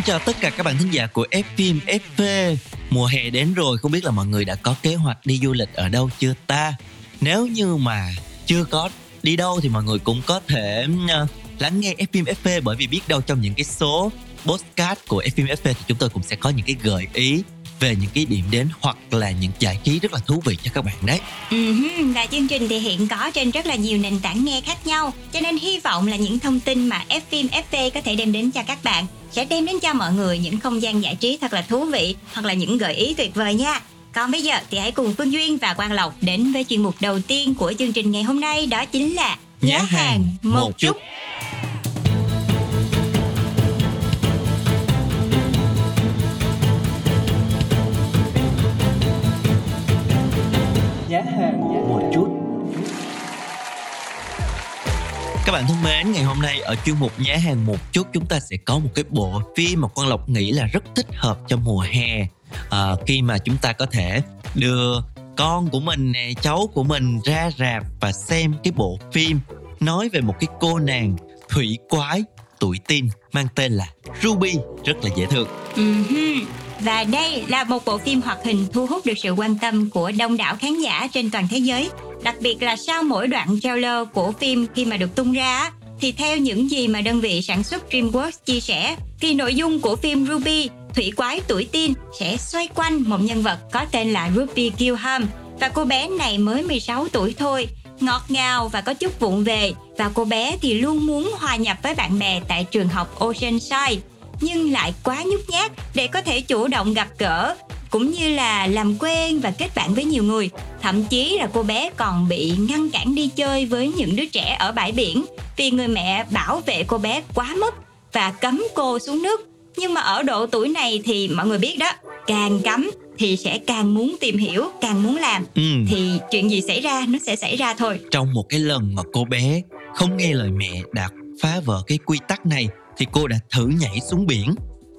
Xin chào tất cả các bạn thính giả của F phim FV. Mùa hè đến rồi, không biết là mọi người đã có kế hoạch đi du lịch ở đâu chưa ta? Nếu như mà chưa có đi đâu thì mọi người cũng có thể ờ, lắng nghe F phim FV bởi vì biết đâu trong những cái số postcard của F phim FV thì chúng tôi cũng sẽ có những cái gợi ý về những cái điểm đến hoặc là những giải trí rất là thú vị cho các bạn đấy. Ừm, và chương trình thì hiện có trên rất là nhiều nền tảng nghe khác nhau cho nên hy vọng là những thông tin mà F phim FV có thể đem đến cho các bạn sẽ đem đến cho mọi người những không gian giải trí thật là thú vị hoặc là những gợi ý tuyệt vời nha. Còn bây giờ thì hãy cùng Phương Duyên và Quang Lộc đến với chuyên mục đầu tiên của chương trình ngày hôm nay đó chính là Nhá hàng một chút. nhá hàng một các bạn thân mến, ngày hôm nay ở chuyên mục Nhá hàng một chút chúng ta sẽ có một cái bộ phim mà Quang Lộc nghĩ là rất thích hợp cho mùa hè à, khi mà chúng ta có thể đưa con của mình nè, cháu của mình ra rạp và xem cái bộ phim nói về một cái cô nàng thủy quái tuổi teen mang tên là Ruby rất là dễ thương. Ừ và đây là một bộ phim hoạt hình thu hút được sự quan tâm của đông đảo khán giả trên toàn thế giới. Đặc biệt là sau mỗi đoạn trailer của phim khi mà được tung ra thì theo những gì mà đơn vị sản xuất DreamWorks chia sẻ, thì nội dung của phim Ruby, Thủy quái tuổi teen sẽ xoay quanh một nhân vật có tên là Ruby Gilham. Và cô bé này mới 16 tuổi thôi, ngọt ngào và có chút vụng về. Và cô bé thì luôn muốn hòa nhập với bạn bè tại trường học Oceanside, nhưng lại quá nhút nhát để có thể chủ động gặp gỡ cũng như là làm quen và kết bạn với nhiều người. Thậm chí là cô bé còn bị ngăn cản đi chơi với những đứa trẻ ở bãi biển vì người mẹ bảo vệ cô bé quá mức và cấm cô xuống nước. Nhưng mà ở độ tuổi này thì mọi người biết đó càng cấm thì sẽ càng muốn tìm hiểu càng muốn làm. Ừ. thì chuyện gì xảy ra nó sẽ xảy ra thôi. Trong một cái lần mà cô bé không nghe lời mẹ đã phá vỡ cái quy tắc này thì cô đã thử nhảy xuống biển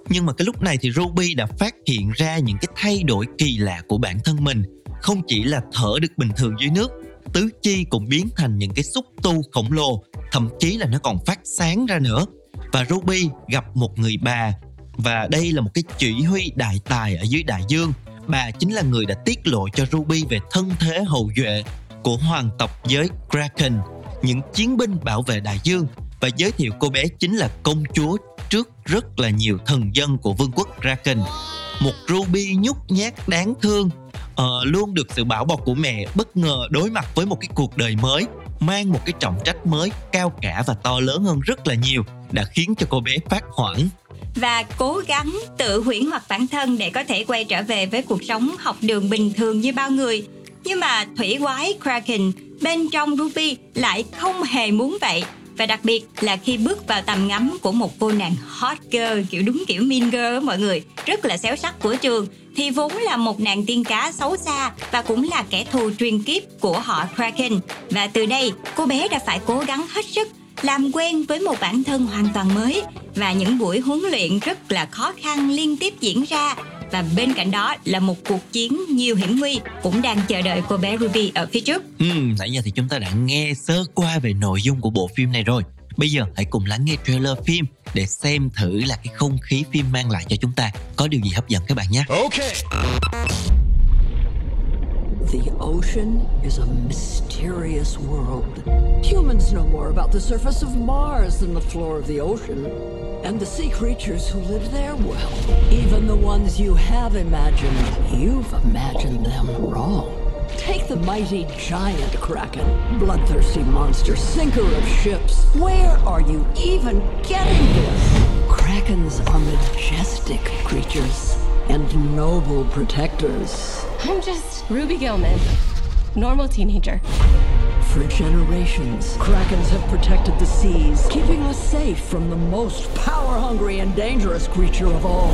nhưng mà cái lúc này thì Ruby đã phát hiện ra những cái thay đổi kỳ lạ của bản thân mình. Không chỉ là thở được bình thường dưới nước tứ chi cũng biến thành những cái xúc tu khổng lồ thậm chí là nó còn phát sáng ra nữa. Và Ruby gặp một người bà và đây là một cái chỉ huy đại tài ở dưới đại dương. Bà chính là người đã tiết lộ cho Ruby về thân thế hậu duệ của hoàng tộc giới Kraken, những chiến binh bảo vệ đại dương. Và giới thiệu cô bé chính là công chúa trước rất là nhiều thần dân của vương quốc Kraken. Một Ruby nhút nhát đáng thương, ờ, luôn được sự bảo bọc của mẹ bất ngờ đối mặt với một cái cuộc đời mới mang một cái trọng trách mới cao cả và to lớn hơn rất là nhiều đã khiến cho cô bé phát hoảng và cố gắng tự huyễn hoặc bản thân để có thể quay trở về với cuộc sống học đường bình thường như bao người. Nhưng mà thủy quái Kraken bên trong Ruby lại không hề muốn vậy. Và đặc biệt là khi bước vào tầm ngắm của một cô nàng hot girl, kiểu đúng kiểu mean girl mọi người. Rất là xéo sắc của trường. Thì vốn là một nàng tiên cá xấu xa và cũng là kẻ thù truyền kiếp của họ Kraken. Và từ đây, cô bé đã phải cố gắng hết sức làm quen với một bản thân hoàn toàn mới. Và những buổi huấn luyện rất là khó khăn liên tiếp diễn ra và bên cạnh đó là một cuộc chiến nhiều hiểm nguy cũng đang chờ đợi cô bé Ruby ở phía trước. Ừm, nãy giờ thì chúng ta đã nghe sơ qua về nội dung của bộ phim này rồi. Bây giờ hãy cùng lắng nghe trailer phim để xem thử là cái không khí phim mang lại cho chúng ta có điều gì hấp dẫn các bạn nhé. The ocean is a mysterious world. Humans know more about the surface of Mars than the floor of the ocean. And the sea creatures who live there, well, even the ones you have imagined, you've imagined them wrong. Take the mighty giant kraken, bloodthirsty monster, sinker of ships. Where are you even getting this? Krakens are majestic creatures and noble protectors. I'm just Ruby Gilman, normal teenager. for generations. Krakens have protected the seas, keeping us safe from the most power-hungry and dangerous creature of all.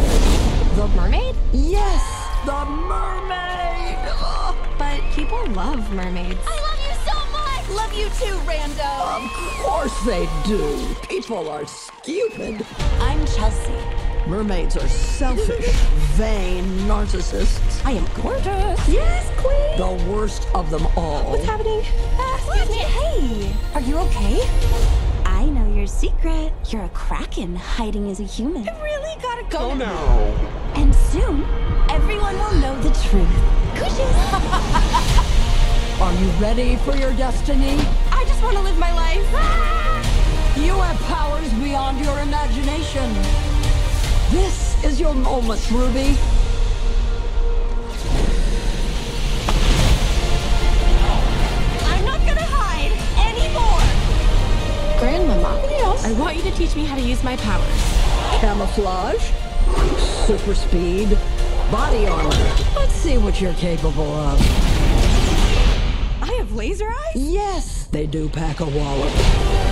The mermaid? Yes, the mermaid! Ugh. But people love mermaids. I love you so much! Love you too, Rando! Of course they do. People are stupid. I'm Chelsea. Mermaids are selfish, vain narcissists. I am gorgeous. Yes, queen. The worst of them all. What's happening? Uh, excuse me, hey! Are you okay? I know your secret. You're a kraken hiding as a human. I really gotta go. Oh no! And soon, everyone will know the truth. Cushions! Are you ready for your destiny? I just want to live my life. You have powers beyond your imagination. This is your moment, Ruby. I'm not gonna hide anymore. Grandmama, Yes? I want you to teach me how to use my powers. Camouflage, super speed, body armor. Let's see what you're capable of. I have laser eyes? Yes, they do pack a wallop.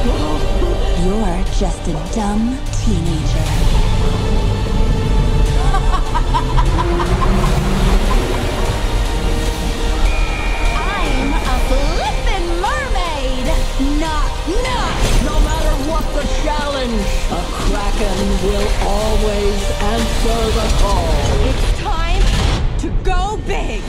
You're just a dumb teenager. Kraken will always answer the call. It's time to go big.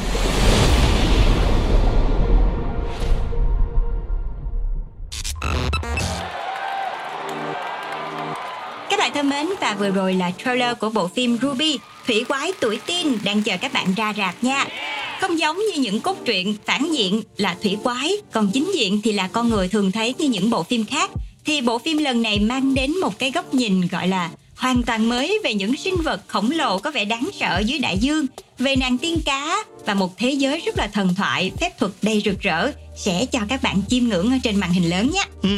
Các bạn thân mến và vừa rồi là trailer của bộ phim Ruby, Thủy quái tuổi teen đang chờ các bạn ra rạp nha. Không giống như những cốt truyện phản diện là thủy quái, còn chính diện thì là con người thường thấy như những bộ phim khác. Thì bộ phim lần này mang đến một cái góc nhìn gọi là hoàn toàn mới về những sinh vật khổng lồ có vẻ đáng sợ dưới đại dương, về nàng tiên cá và một thế giới rất là thần thoại, phép thuật đầy rực rỡ sẽ cho các bạn chiêm ngưỡng ở trên màn hình lớn nhé. Ừ,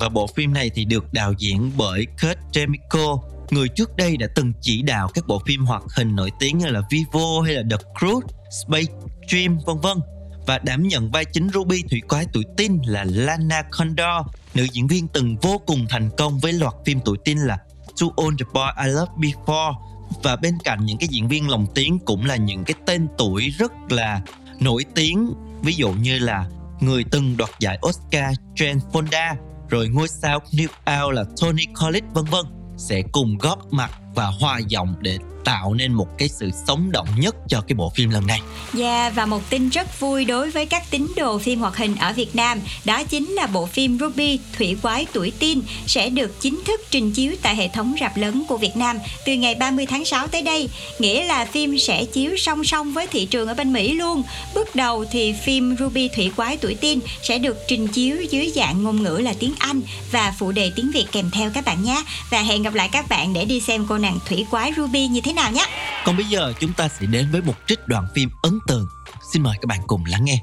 và bộ phim này thì được đạo diễn bởi Kurt Jemico người trước đây đã từng chỉ đạo các bộ phim hoạt hình nổi tiếng như là Vivo hay là The Crew, Space Dream vân vân và đảm nhận vai chính Ruby thủy quái tuổi teen là Lana Condor, nữ diễn viên từng vô cùng thành công với loạt phim tuổi teen là To All the Boy I love Before. Và bên cạnh những cái diễn viên lồng tiếng cũng là những cái tên tuổi rất là nổi tiếng ví dụ như là người từng đoạt giải Oscar Jane Fonda rồi ngôi sao New Out là Tony Collette vân vân sẽ cùng góp mặt và hoa giọng để tạo nên một cái sự sống động nhất cho cái bộ phim lần này. Yeah, và một tin rất vui đối với các tín đồ phim hoạt hình ở Việt Nam đó chính là bộ phim Ruby Thủy quái tuổi teen sẽ được chính thức trình chiếu tại hệ thống rạp lớn của Việt Nam từ ngày 30 tháng 6 tới đây. Nghĩa là phim sẽ chiếu song song với thị trường ở bên Mỹ luôn. Bước đầu thì phim Ruby Thủy quái tuổi teen sẽ được trình chiếu dưới dạng ngôn ngữ là tiếng Anh và phụ đề tiếng Việt kèm theo các bạn nhé. Và hẹn gặp lại các bạn để đi xem cô nàng Thủy quái Ruby như thế nào nhé Còn bây giờ chúng ta sẽ đến với một trích đoạn phim ấn tượng. Xin mời các bạn cùng lắng nghe.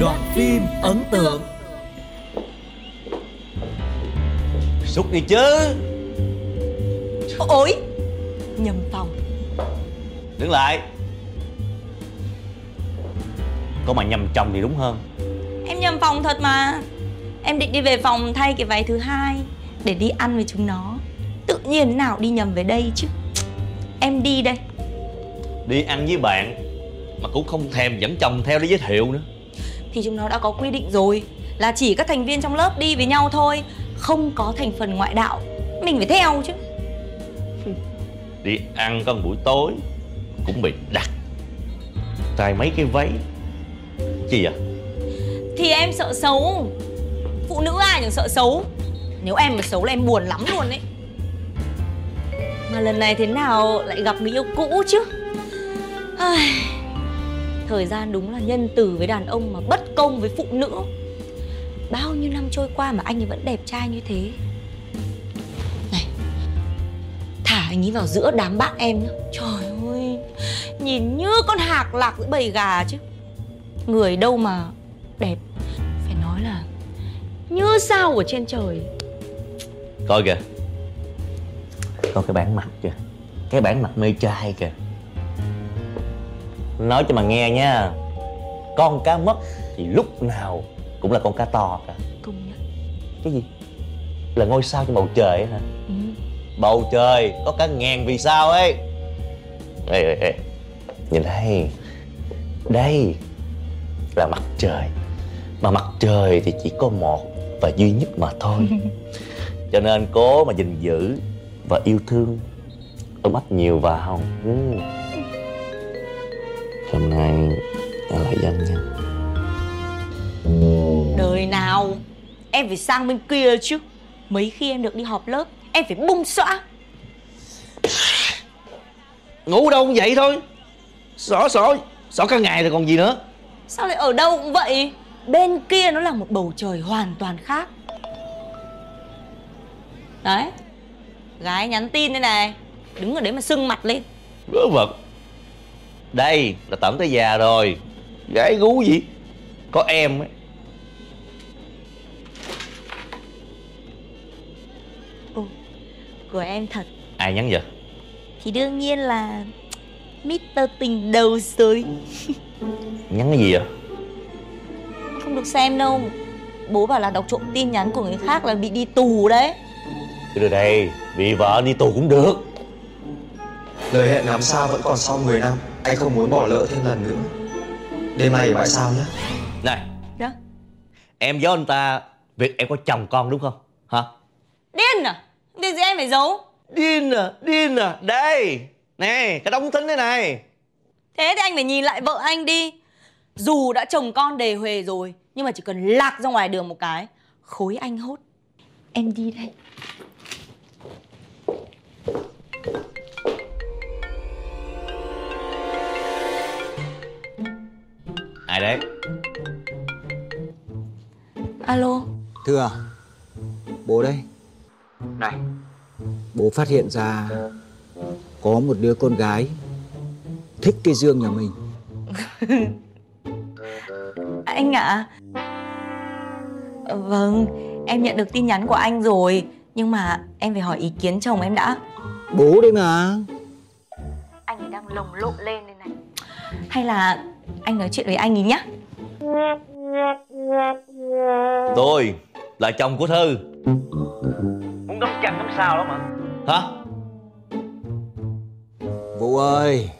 Đoạn phim ấn tượng Xúc đi chứ Ôi, nhầm phòng. Đứng lại Có mà nhầm chồng thì đúng hơn. Em nhầm phòng thật mà. Em định đi về phòng thay cái váy thứ hai Để đi ăn với chúng nó. Tự nhiên nào đi nhầm về đây chứ. Em đi đây. Đi ăn với bạn Mà cũng không thèm dẫn chồng theo để giới thiệu nữa. Thì chúng nó đã có quy định rồi Là chỉ các thành viên trong lớp đi với nhau thôi Không có thành phần ngoại đạo. Mình phải theo chứ. Đi ăn một buổi tối Cũng bị đặt. Trai mấy cái váy gì vậy à? Thì em sợ xấu. Phụ nữ ai chẳng sợ xấu. Nếu em mà xấu là em buồn lắm luôn đấy Mà lần này thế nào lại gặp người yêu cũ chứ? Ai, Thời gian đúng là nhân từ với đàn ông mà bất công với phụ nữ. Bao nhiêu năm trôi qua mà anh ấy vẫn đẹp trai như thế. Này Thả anh ấy vào giữa đám bạn em nhá. Trời ơi Nhìn như con hạc lạc giữa bầy gà chứ. Người đâu mà đẹp. Phải nói là Như sao ở trên trời. Coi kìa. Coi cái bản mặt kìa. Cái bản mặt mê trai kìa. Nói cho mà nghe nha. Con cá mất thì lúc nào cũng là con cá to cả. Công nhận. Cái gì? Là ngôi sao trên bầu trời hả? Ừ. bầu trời có cả ngàn vì sao ấy. Ê ê ê. Nhìn đây. Đây là mặt trời. Mà mặt trời thì chỉ có một và duy nhất mà thôi. Cho nên cố mà gìn giữ và yêu thương ôm ấp nhiều vào ừ. hôm nay em lại danh nha đời nào em phải sang bên kia chứ. Mấy khi em được đi họp lớp em phải bung xõa. Ngủ đâu cũng vậy thôi. Xỏ xỏ xỏ cả ngày rồi còn gì nữa sao lại ở đâu cũng vậy? Bên kia nó là một bầu trời hoàn toàn khác. Đấy gái nhắn tin đây này đứng ở đấy mà sưng mặt lên. Vớ vẩn đây là tẩm tới già rồi. Gái gú gì? Có em ấy. Của em thật. Ai nhắn vậy? Thì đương nhiên là Mr. Tình đầu rồi nhắn cái gì vậy? Không được xem đâu. Bố bảo là đọc trộm tin nhắn của người khác là bị đi tù đấy. Cứ đưa đây Vì vợ đi tù cũng được. Lời hẹn ngắm sao vẫn còn sau 10 năm Anh không muốn bỏ lỡ thêm lần nữa. Đêm nay ở bãi sao nhé Này Dạ? Em giấu anh ta Việc em có chồng con đúng không? Hả? Điên à? Điều gì em phải giấu? Điên à? Điên à? Đây Nè Cái đống thính thế này Thế thì anh phải nhìn lại vợ anh đi. Dù đã chồng con đề huề rồi Nhưng mà chỉ cần lạc ra ngoài đường một cái Khối anh hốt. Em đi đây. Ai đấy? Alo. Thưa à, Bố đây. Này. Bố phát hiện ra Có một đứa con gái Thích cái Dương nhà mình. Anh ạ. Ờ, Vâng Em nhận được tin nhắn của anh rồi Nhưng mà em phải hỏi ý kiến chồng em đã. Bố đây mà. Anh ấy đang lồng lộn lên đây này. Hay là anh nói chuyện với anh ấy nhá. Tôi là chồng của Thư. Muốn đóng chặt đóng sao lắm hả Hả? Vũ ơi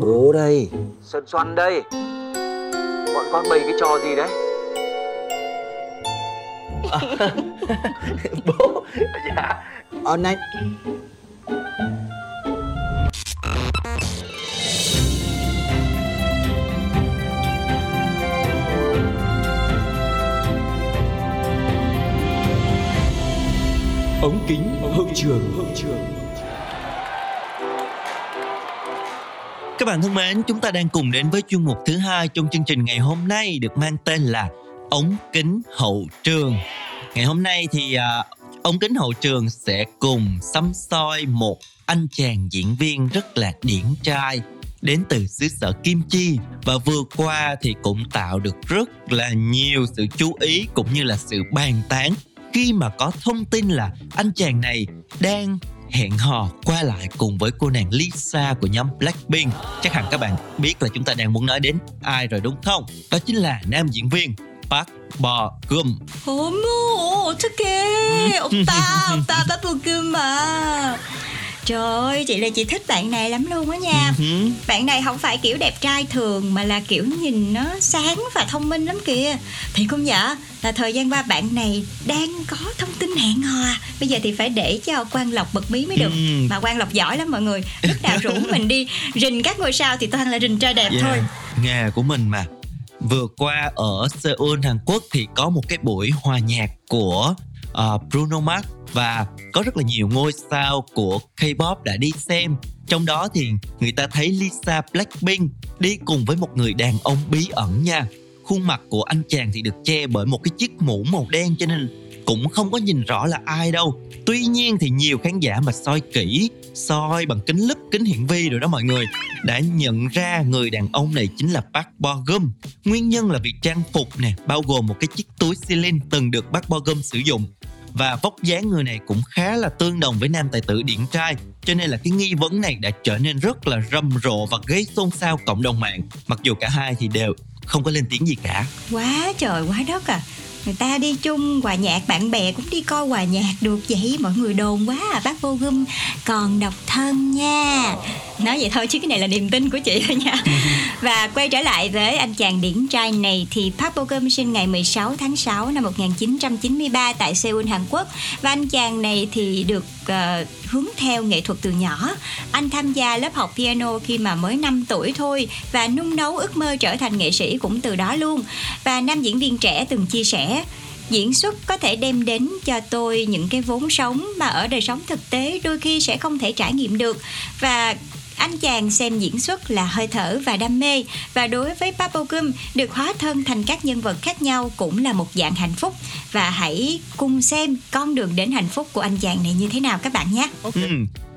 Bố đây. Xuân Xuân đây. Bọn con bày cái trò gì đấy? Bố. Dạ. Ờ này. Ống kính hậu trường Các bạn thân mến, chúng ta đang cùng đến với chuyên mục thứ hai trong chương trình ngày hôm nay được mang tên là ống kính hậu trường. Ngày hôm nay thì uh, ống kính hậu trường sẽ cùng xăm soi một anh chàng diễn viên rất là điển trai đến từ xứ sở Kim Chi và vừa qua thì cũng tạo được rất là nhiều sự chú ý cũng như là sự bàn tán khi mà có thông tin là anh chàng này đang hẹn hò qua lại cùng với cô nàng Lisa của nhóm Blackpink. Chắc hẳn các bạn biết là chúng ta đang muốn nói đến ai rồi đúng không? Đó chính là nam diễn viên Park Bo Gum. 어머 어떡해 오빠 오빠 바쁘구만 Trời ơi, chị là chị thích bạn này lắm luôn á nha Ừ. Bạn này không phải kiểu đẹp trai thường Mà là kiểu nhìn nó sáng và thông minh lắm kìa Thì không dạ là thời gian qua bạn này đang có thông tin hẹn hò Bây giờ thì phải để cho Quang Lộc bật mí mới được Ừ. Mà Quang Lộc giỏi lắm mọi người Lúc nào rủ mình đi rình các ngôi sao thì toàn là rình trai đẹp Yeah, thôi Nghề của mình mà. Vừa qua ở Seoul, Hàn Quốc thì có một cái buổi hòa nhạc của Ờ, Bruno Mars và có rất là nhiều ngôi sao của K-pop đã đi xem. Trong đó thì người ta thấy Lisa Blackpink đi cùng với một người đàn ông bí ẩn nha. Khuôn mặt của anh chàng thì được che bởi một cái chiếc mũ màu đen cho nên cũng không có nhìn rõ là ai đâu. Tuy nhiên thì nhiều khán giả mà soi kỹ, soi bằng kính lúp, kính hiển vi rồi đó mọi người đã nhận ra người đàn ông này chính là Park Bo Gum. Nguyên nhân là vì trang phục nè, bao gồm một cái chiếc túi Celine từng được Park Bo Gum sử dụng và vóc dáng người này cũng khá là tương đồng với nam tài tử điển trai, cho nên là cái nghi vấn này đã trở nên rất là rầm rộ và gây xôn xao cộng đồng mạng, mặc dù cả hai thì đều không có lên tiếng gì cả. Quá trời, quá đất à. Người ta đi chung hòa nhạc, bạn bè cũng đi coi hòa nhạc được vậy, mọi người đồn quá à bác vô gum còn độc thân nha nói vậy thôi chứ cái này là niềm tin của chị thôi nha. Và quay trở lại với anh chàng điển trai này thì Park Bo Gum sinh ngày 16 tháng 6 năm 1993 tại Seoul Hàn Quốc. Và anh chàng này thì được uh, hướng theo nghệ thuật từ nhỏ. Anh tham gia lớp học piano khi mà mới 5 tuổi thôi và nung nấu ước mơ trở thành nghệ sĩ cũng từ đó luôn. Và nam diễn viên trẻ từng chia sẻ diễn xuất có thể đem đến cho tôi những cái vốn sống mà ở đời sống thực tế đôi khi sẽ không thể trải nghiệm được. Và anh chàng xem diễn xuất là hơi thở và đam mê và đối với Papogum được hóa thân thành các nhân vật khác nhau cũng là một dạng hạnh phúc và hãy cùng xem con đường đến hạnh phúc của anh chàng này như thế nào các bạn nhé. Okay. Ừ.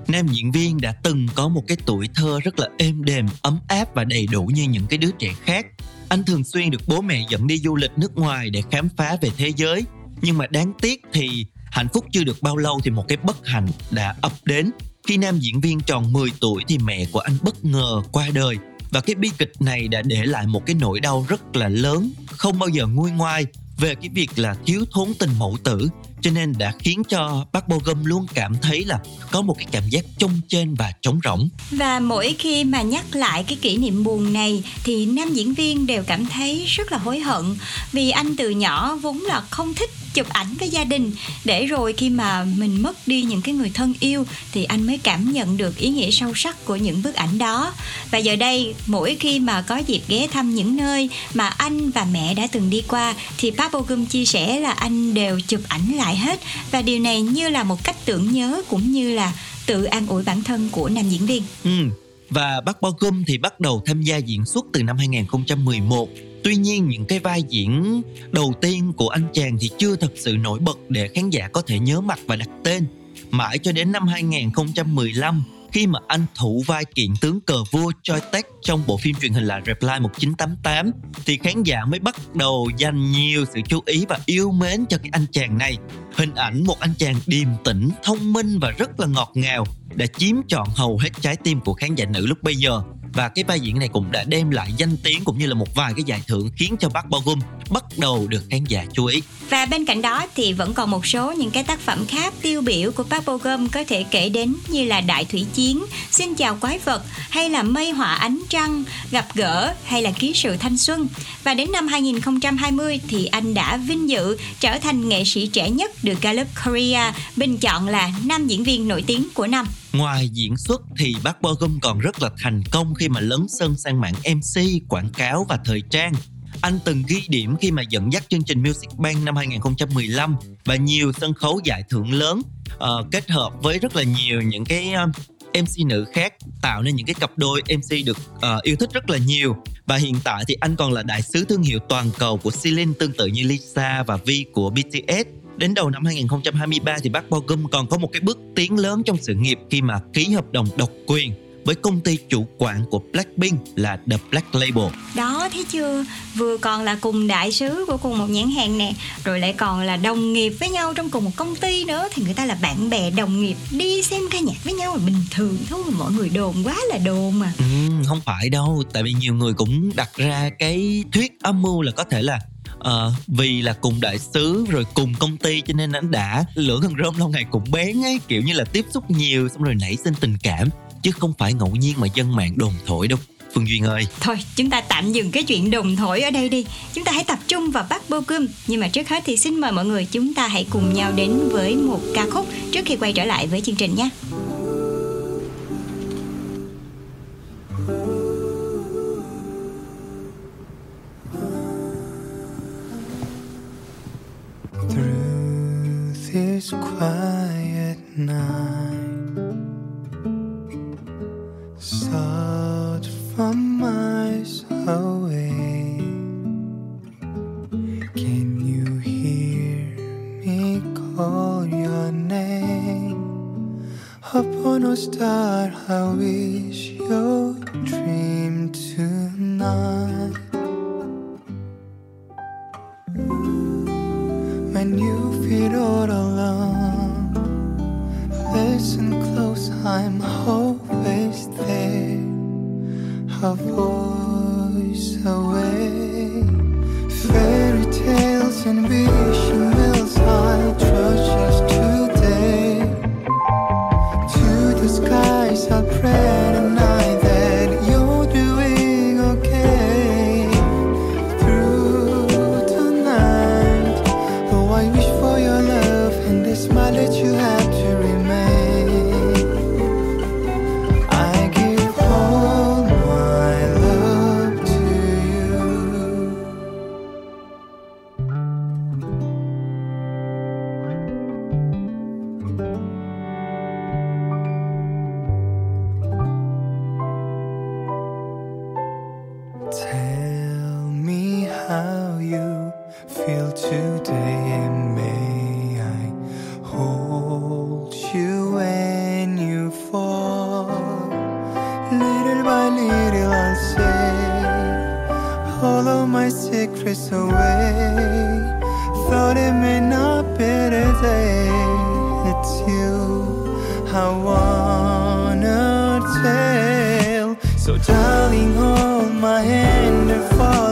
Nam diễn viên đã từng có một cái tuổi thơ rất là êm đềm, ấm áp và đầy đủ như những cái đứa trẻ khác. Anh thường xuyên được bố mẹ dẫn đi du lịch nước ngoài để khám phá về thế giới. Nhưng mà đáng tiếc thì hạnh phúc chưa được bao lâu thì một cái bất hạnh đã ập đến khi nam diễn viên tròn 10 tuổi thì mẹ của anh bất ngờ qua đời. Và cái bi kịch này đã để lại một cái nỗi đau rất là lớn, không bao giờ nguôi ngoai về cái việc là thiếu thốn tình mẫu tử. Cho nên đã khiến cho bác Bo Gum luôn cảm thấy là có một cái cảm giác trông trên và trống rỗng. Và mỗi khi mà nhắc lại cái kỷ niệm buồn này thì nam diễn viên đều cảm thấy rất là hối hận. Vì anh từ nhỏ vốn là không thích chụp ảnh với gia đình để rồi khi mà mình mất đi những cái người thân yêu thì anh mới cảm nhận được ý nghĩa sâu sắc của những bức ảnh đó và giờ đây, mỗi khi mà có dịp ghé thăm những nơi mà anh và mẹ đã từng đi qua thì Papa Gum chia sẻ là anh đều chụp ảnh lại hết và điều này như là một cách tưởng nhớ cũng như là tự an ủi bản thân của nam diễn viên. Ừ. Và Bác Bo Gum thì bắt đầu tham gia diễn xuất từ năm 2011 Tuy nhiên những cái vai diễn đầu tiên của anh chàng thì chưa thật sự nổi bật để khán giả có thể nhớ mặt và đặt tên. Mãi cho đến năm 2015 khi mà anh thủ vai kiện tướng cờ vua Choi Tech trong bộ phim truyền hình là Reply 1988 thì khán giả mới bắt đầu dành nhiều sự chú ý và yêu mến cho cái anh chàng này. Hình ảnh một anh chàng điềm tĩnh, thông minh và rất là ngọt ngào đã chiếm trọn hầu hết trái tim của khán giả nữ lúc bây giờ và cái vai diễn này cũng đã đem lại danh tiếng cũng như là một vài cái giải thưởng khiến cho Park Bo Gum bắt đầu được khán giả chú ý. Và bên cạnh đó thì vẫn còn một số những cái tác phẩm khác tiêu biểu của Park Bo Gum có thể kể đến như là Đại Thủy Chiến, Xin chào quái vật hay là Mây họa ánh trăng, Gặp gỡ hay là Ký sự thanh xuân. Và đến năm 2020 thì anh đã vinh dự trở thành nghệ sĩ trẻ nhất được Gallup Korea bình chọn là nam diễn viên nổi tiếng của năm. Ngoài diễn xuất thì bác Bo Gum còn rất là thành công khi mà lấn sân sang mạng MC, quảng cáo và thời trang. Anh từng ghi điểm khi mà dẫn dắt chương trình Music Bank năm 2015 và nhiều sân khấu giải thưởng lớn uh, kết hợp với rất là nhiều những cái ờ, uh, MC nữ khác tạo nên những cái cặp đôi MC được uh, yêu thích rất là nhiều và hiện tại thì anh còn là đại sứ thương hiệu toàn cầu của Celine tương tự như Lisa và Vi của BTS Đến đầu năm 2023 thì bác Bo Gum còn có một cái bước tiến lớn trong sự nghiệp khi mà ký hợp đồng độc quyền với công ty chủ quản của Blackpink là The Black Label. Đó thấy chưa, vừa còn là cùng đại sứ của cùng một nhãn hàng nè, rồi lại còn là đồng nghiệp với nhau trong cùng một công ty nữa thì người ta là bạn bè đồng nghiệp đi xem ca nhạc với nhau là bình thường thôi, mọi người đồn quá là đồn mà. Ừ, không phải đâu, tại vì nhiều người cũng đặt ra cái thuyết âm mưu là có thể là uh, vì là cùng đại sứ rồi cùng công ty cho nên anh đã lửa gần rơm lâu ngày cũng bén ấy kiểu như là tiếp xúc nhiều xong rồi nảy sinh tình cảm chứ không phải ngẫu nhiên mà dân mạng đồn thổi đâu. Phương Duyên ơi. Thôi chúng ta tạm dừng cái chuyện đồn thổi ở đây đi. Chúng ta hãy tập trung vào bắt bô cơm Nhưng mà trước hết thì xin mời mọi người chúng ta hãy cùng nhau đến với một ca khúc Trước khi quay trở lại với chương trình nhé this quiet night the skies I'll pray of my secrets away. Thought it may not be today. It's you I wanna tell. So, darling, hold my hand and follow.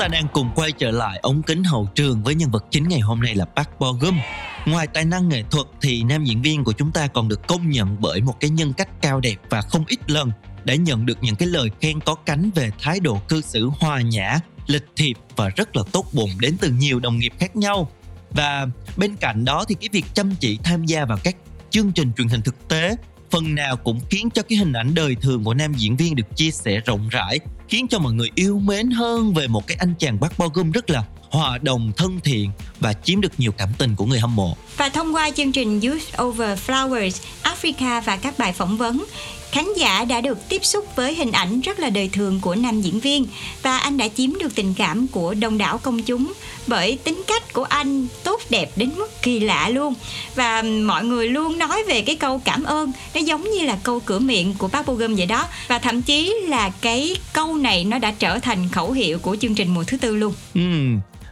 Ta đang cùng quay trở lại ống kính hậu trường với nhân vật chính ngày hôm nay là Park Bo Gum. Ngoài tài năng nghệ thuật thì nam diễn viên của chúng ta còn được công nhận bởi một cái nhân cách cao đẹp và không ít lần đã nhận được những cái lời khen có cánh về thái độ cư xử hòa nhã, lịch thiệp và rất là tốt bụng đến từ nhiều đồng nghiệp khác nhau. Và bên cạnh đó thì cái việc chăm chỉ tham gia vào các chương trình truyền hình thực tế phần nào cũng khiến cho cái hình ảnh đời thường của nam diễn viên được chia sẻ rộng rãi khiến cho mọi người yêu mến hơn về một cái anh chàng Park Bo Gum rất là hòa đồng thân thiện và chiếm được nhiều cảm tình của người hâm mộ. Và thông qua chương trình Youth Over Flowers, Africa và các bài phỏng vấn, khán giả đã được tiếp xúc với hình ảnh rất là đời thường của nam diễn viên. Và anh đã chiếm được tình cảm của đông đảo công chúng bởi tính cách của anh tốt đẹp đến mức kỳ lạ luôn. Và mọi người luôn nói về cái câu cảm ơn. Nó giống như là câu cửa miệng của Bác Bo Gum vậy đó. Và thậm chí là cái câu này nó đã trở thành khẩu hiệu của chương trình mùa thứ tư luôn. Ừ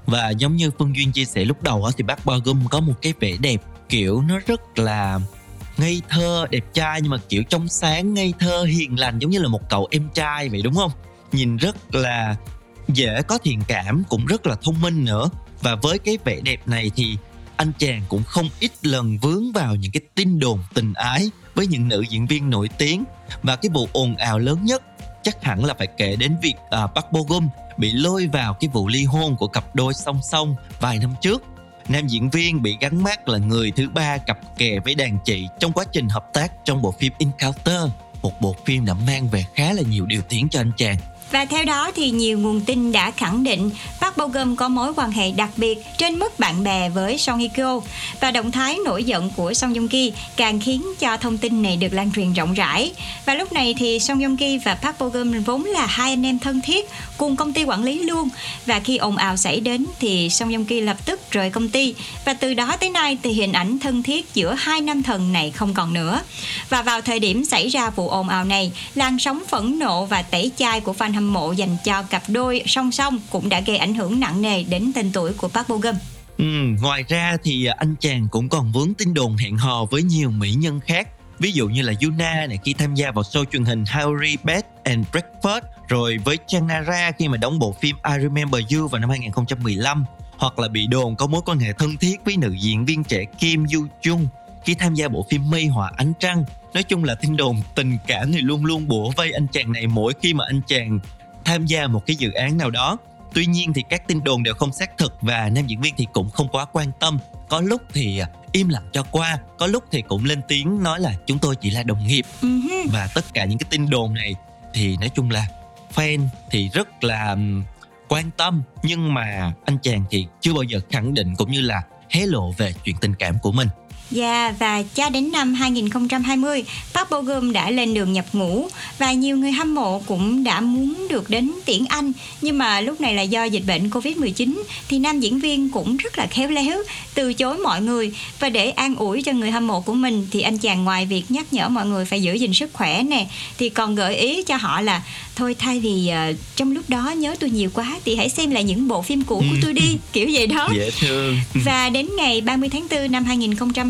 Và giống như Phương Duyên chia sẻ lúc đầu thì bác Bo Gum có một cái vẻ đẹp, kiểu, nó rất là ngây thơ, đẹp trai nhưng mà kiểu trong sáng, ngây thơ, hiền lành giống như là một cậu em trai vậy đúng không? Nhìn rất là dễ có thiện cảm, cũng rất là thông minh nữa. Và với cái vẻ đẹp này thì anh chàng cũng không ít lần vướng vào những cái tin đồn tình ái với những nữ diễn viên nổi tiếng và cái vụ ồn ào lớn nhất chắc hẳn là phải kể đến việc à, Park Bo Gum bị lôi vào cái vụ ly hôn của cặp đôi song song vài năm trước. Nam diễn viên bị gắn mát là người thứ ba cặp kè với đàn chị trong quá trình hợp tác trong bộ phim Encounter, một bộ phim đã mang về khá là nhiều điều tiếng cho anh chàng. Và theo đó thì nhiều nguồn tin đã khẳng định Park Bo Gum có mối quan hệ đặc biệt trên mức bạn bè với Song Hye Kyo và động thái nổi giận của Song Joong Ki càng khiến cho thông tin này được lan truyền rộng rãi. Và lúc này thì Song Joong Ki và Park Bo Gum vốn là hai anh em thân thiết cùng công ty quản lý luôn và khi ồn ào xảy đến thì Song Joong Ki lập tức rời công ty và từ đó tới nay thì hình ảnh thân thiết giữa hai nam thần này không còn nữa. Và vào thời điểm xảy ra vụ ồn ào này, làn sóng phẫn nộ và tẩy chay của fan hâm mộ dành cho cặp đôi song song cũng đã gây ảnh hưởng nặng nề đến tên tuổi của Park Bo Gum. Ừ, ngoài ra thì anh chàng cũng còn vướng tin đồn hẹn hò với nhiều mỹ nhân khác. Ví dụ như là Yuna này khi tham gia vào show truyền hình Howry Bed and Breakfast rồi với Chanara khi mà đóng bộ phim I Remember You vào năm 2015 hoặc là bị đồn có mối quan hệ thân thiết với nữ diễn viên trẻ Kim Yoo Jung khi tham gia bộ phim Mây Họa Ánh Trăng. Nói chung là tin đồn tình cảm thì luôn luôn bủa vây anh chàng này mỗi khi mà anh chàng tham gia một cái dự án nào đó. Tuy nhiên thì các tin đồn đều không xác thực và nam diễn viên thì cũng không quá quan tâm. Có lúc thì à, im lặng cho qua, có lúc thì cũng lên tiếng nói là chúng tôi chỉ là đồng nghiệp. Uh-huh. Và tất cả những cái tin đồn này thì nói chung là fan thì rất là quan tâm nhưng mà anh chàng thì chưa bao giờ khẳng định cũng như là hé lộ về chuyện tình cảm của mình. Dạ và cho đến năm 2020, Park Bo Gum đã lên đường nhập ngũ và nhiều người hâm mộ cũng đã muốn được đến tiễn anh. Nhưng mà lúc này là do dịch bệnh Covid-19 thì nam diễn viên cũng rất là khéo léo từ chối mọi người. Và để an ủi cho người hâm mộ của mình thì anh chàng ngoài việc nhắc nhở mọi người phải giữ gìn sức khỏe nè thì còn gợi ý cho họ là thôi thay vì ờ, trong lúc đó nhớ tôi nhiều quá thì hãy xem lại những bộ phim cũ của tôi đi. Kiểu vậy đó. Dễ thương. và đến ngày 30 tháng 4 năm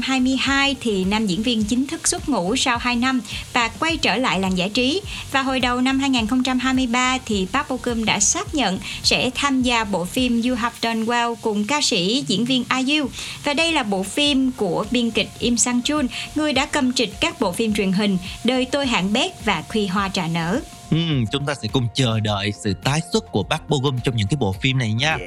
2022 thì nam diễn viên chính thức xuất ngũ sau 2 năm và quay trở lại làng giải trí. Và hồi đầu năm 2023 thì Park Bo Gum đã xác nhận sẽ tham gia bộ phim You Have Done Well cùng ca sĩ diễn viên IU. Và đây là bộ phim của biên kịch Im Sang Chun, người đã cầm trịch các bộ phim truyền hình Đời tôi hạng bét và Khi hoa trà nở. Ừm, chúng ta sẽ cùng chờ đợi sự tái xuất của Park Bo Gum trong những cái bộ phim này nha.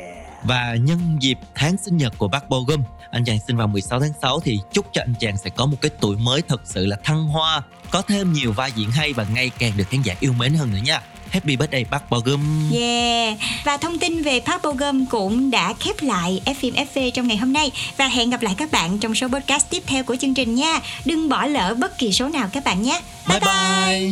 Và nhân dịp tháng sinh nhật của Park Bo Gum, anh chàng sinh vào 16 tháng 6 thì chúc cho anh chàng sẽ có một cái tuổi mới thật sự là thăng hoa, có thêm nhiều vai diễn hay và ngày càng được khán giả yêu mến hơn nữa nha. Happy birthday Park Bo Gum. Yeah, và thông tin về Park Bo Gum cũng đã khép lại F phim FV trong ngày hôm nay và hẹn gặp lại các bạn trong số podcast tiếp theo của chương trình nha. Đừng bỏ lỡ bất kỳ số nào các bạn nhé. Bye bye.